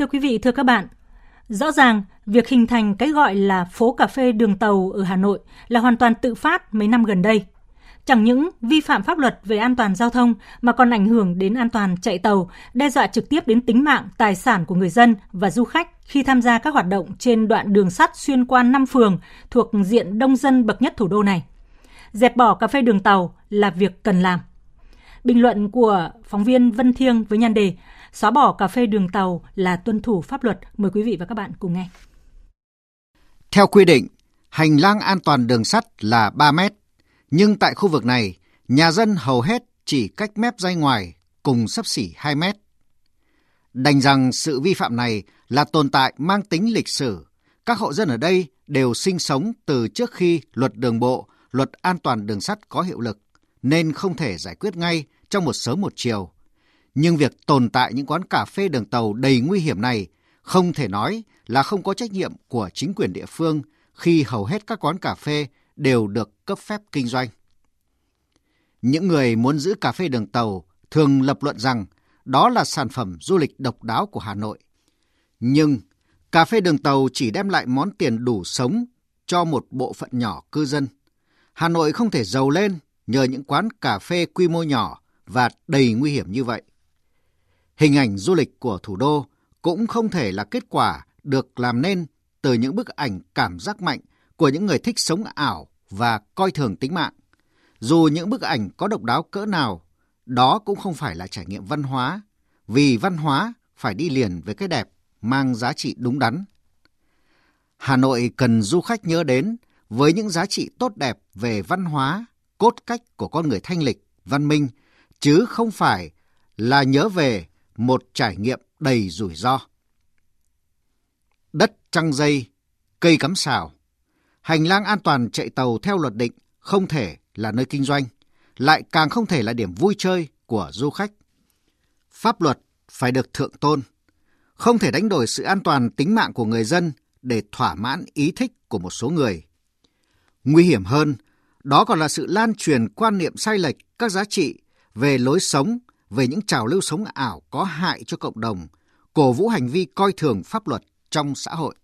Thưa quý vị, thưa các bạn, rõ ràng việc hình thành cái gọi là phố cà phê đường tàu ở Hà Nội là hoàn toàn tự phát mấy năm gần đây. Chẳng những vi phạm pháp luật về an toàn giao thông mà còn ảnh hưởng đến an toàn chạy tàu, đe dọa trực tiếp đến tính mạng, tài sản của người dân và du khách khi tham gia các hoạt động trên đoạn đường sắt xuyên qua năm phường thuộc diện đông dân bậc nhất thủ đô này. Dẹp bỏ cà phê đường tàu là việc cần làm. Bình luận của phóng viên Vân Thiêng với nhan đề Xóa bỏ cà phê đường tàu là tuân thủ pháp luật. Mời quý vị và các bạn cùng nghe. Theo quy định, hành lang an toàn đường sắt là 3 mét, nhưng tại khu vực này, nhà dân hầu hết chỉ cách mép dây ngoài cùng sấp xỉ 2 mét. Đành rằng sự vi phạm này là tồn tại mang tính lịch sử. Các hộ dân ở đây đều sinh sống từ trước khi luật đường bộ, luật an toàn đường sắt có hiệu lực, nên không thể giải quyết ngay trong một sớm một chiều. Nhưng việc tồn tại những quán cà phê đường tàu đầy nguy hiểm này không thể nói là không có trách nhiệm của chính quyền địa phương khi hầu hết các quán cà phê đều được cấp phép kinh doanh. Những người muốn giữ cà phê đường tàu thường lập luận rằng đó là sản phẩm du lịch độc đáo của Hà Nội. Nhưng cà phê đường tàu chỉ đem lại món tiền đủ sống cho một bộ phận nhỏ cư dân. Hà Nội không thể giàu lên nhờ những quán cà phê quy mô nhỏ và đầy nguy hiểm như vậy. Hình ảnh du lịch của thủ đô cũng không thể là kết quả được làm nên từ những bức ảnh cảm giác mạnh của những người thích sống ảo và coi thường tính mạng. Dù những bức ảnh có độc đáo cỡ nào, đó cũng không phải là trải nghiệm văn hóa, vì văn hóa phải đi liền với cái đẹp, mang giá trị đúng đắn. Hà Nội cần du khách nhớ đến với những giá trị tốt đẹp về văn hóa, cốt cách của con người thanh lịch, văn minh, chứ không phải là nhớ về một trải nghiệm đầy rủi ro. Đất trăng dây, cây cắm xào, hành lang an toàn chạy tàu theo luật định không thể là nơi kinh doanh, lại càng không thể là điểm vui chơi của du khách. Pháp luật phải được thượng tôn, không thể đánh đổi sự an toàn tính mạng của người dân để thỏa mãn ý thích của một số người. Nguy hiểm hơn, đó còn là sự lan truyền quan niệm sai lệch các giá trị về lối sống, về những trào lưu sống ảo có hại cho cộng đồng, cổ vũ hành vi coi thường pháp luật trong xã hội.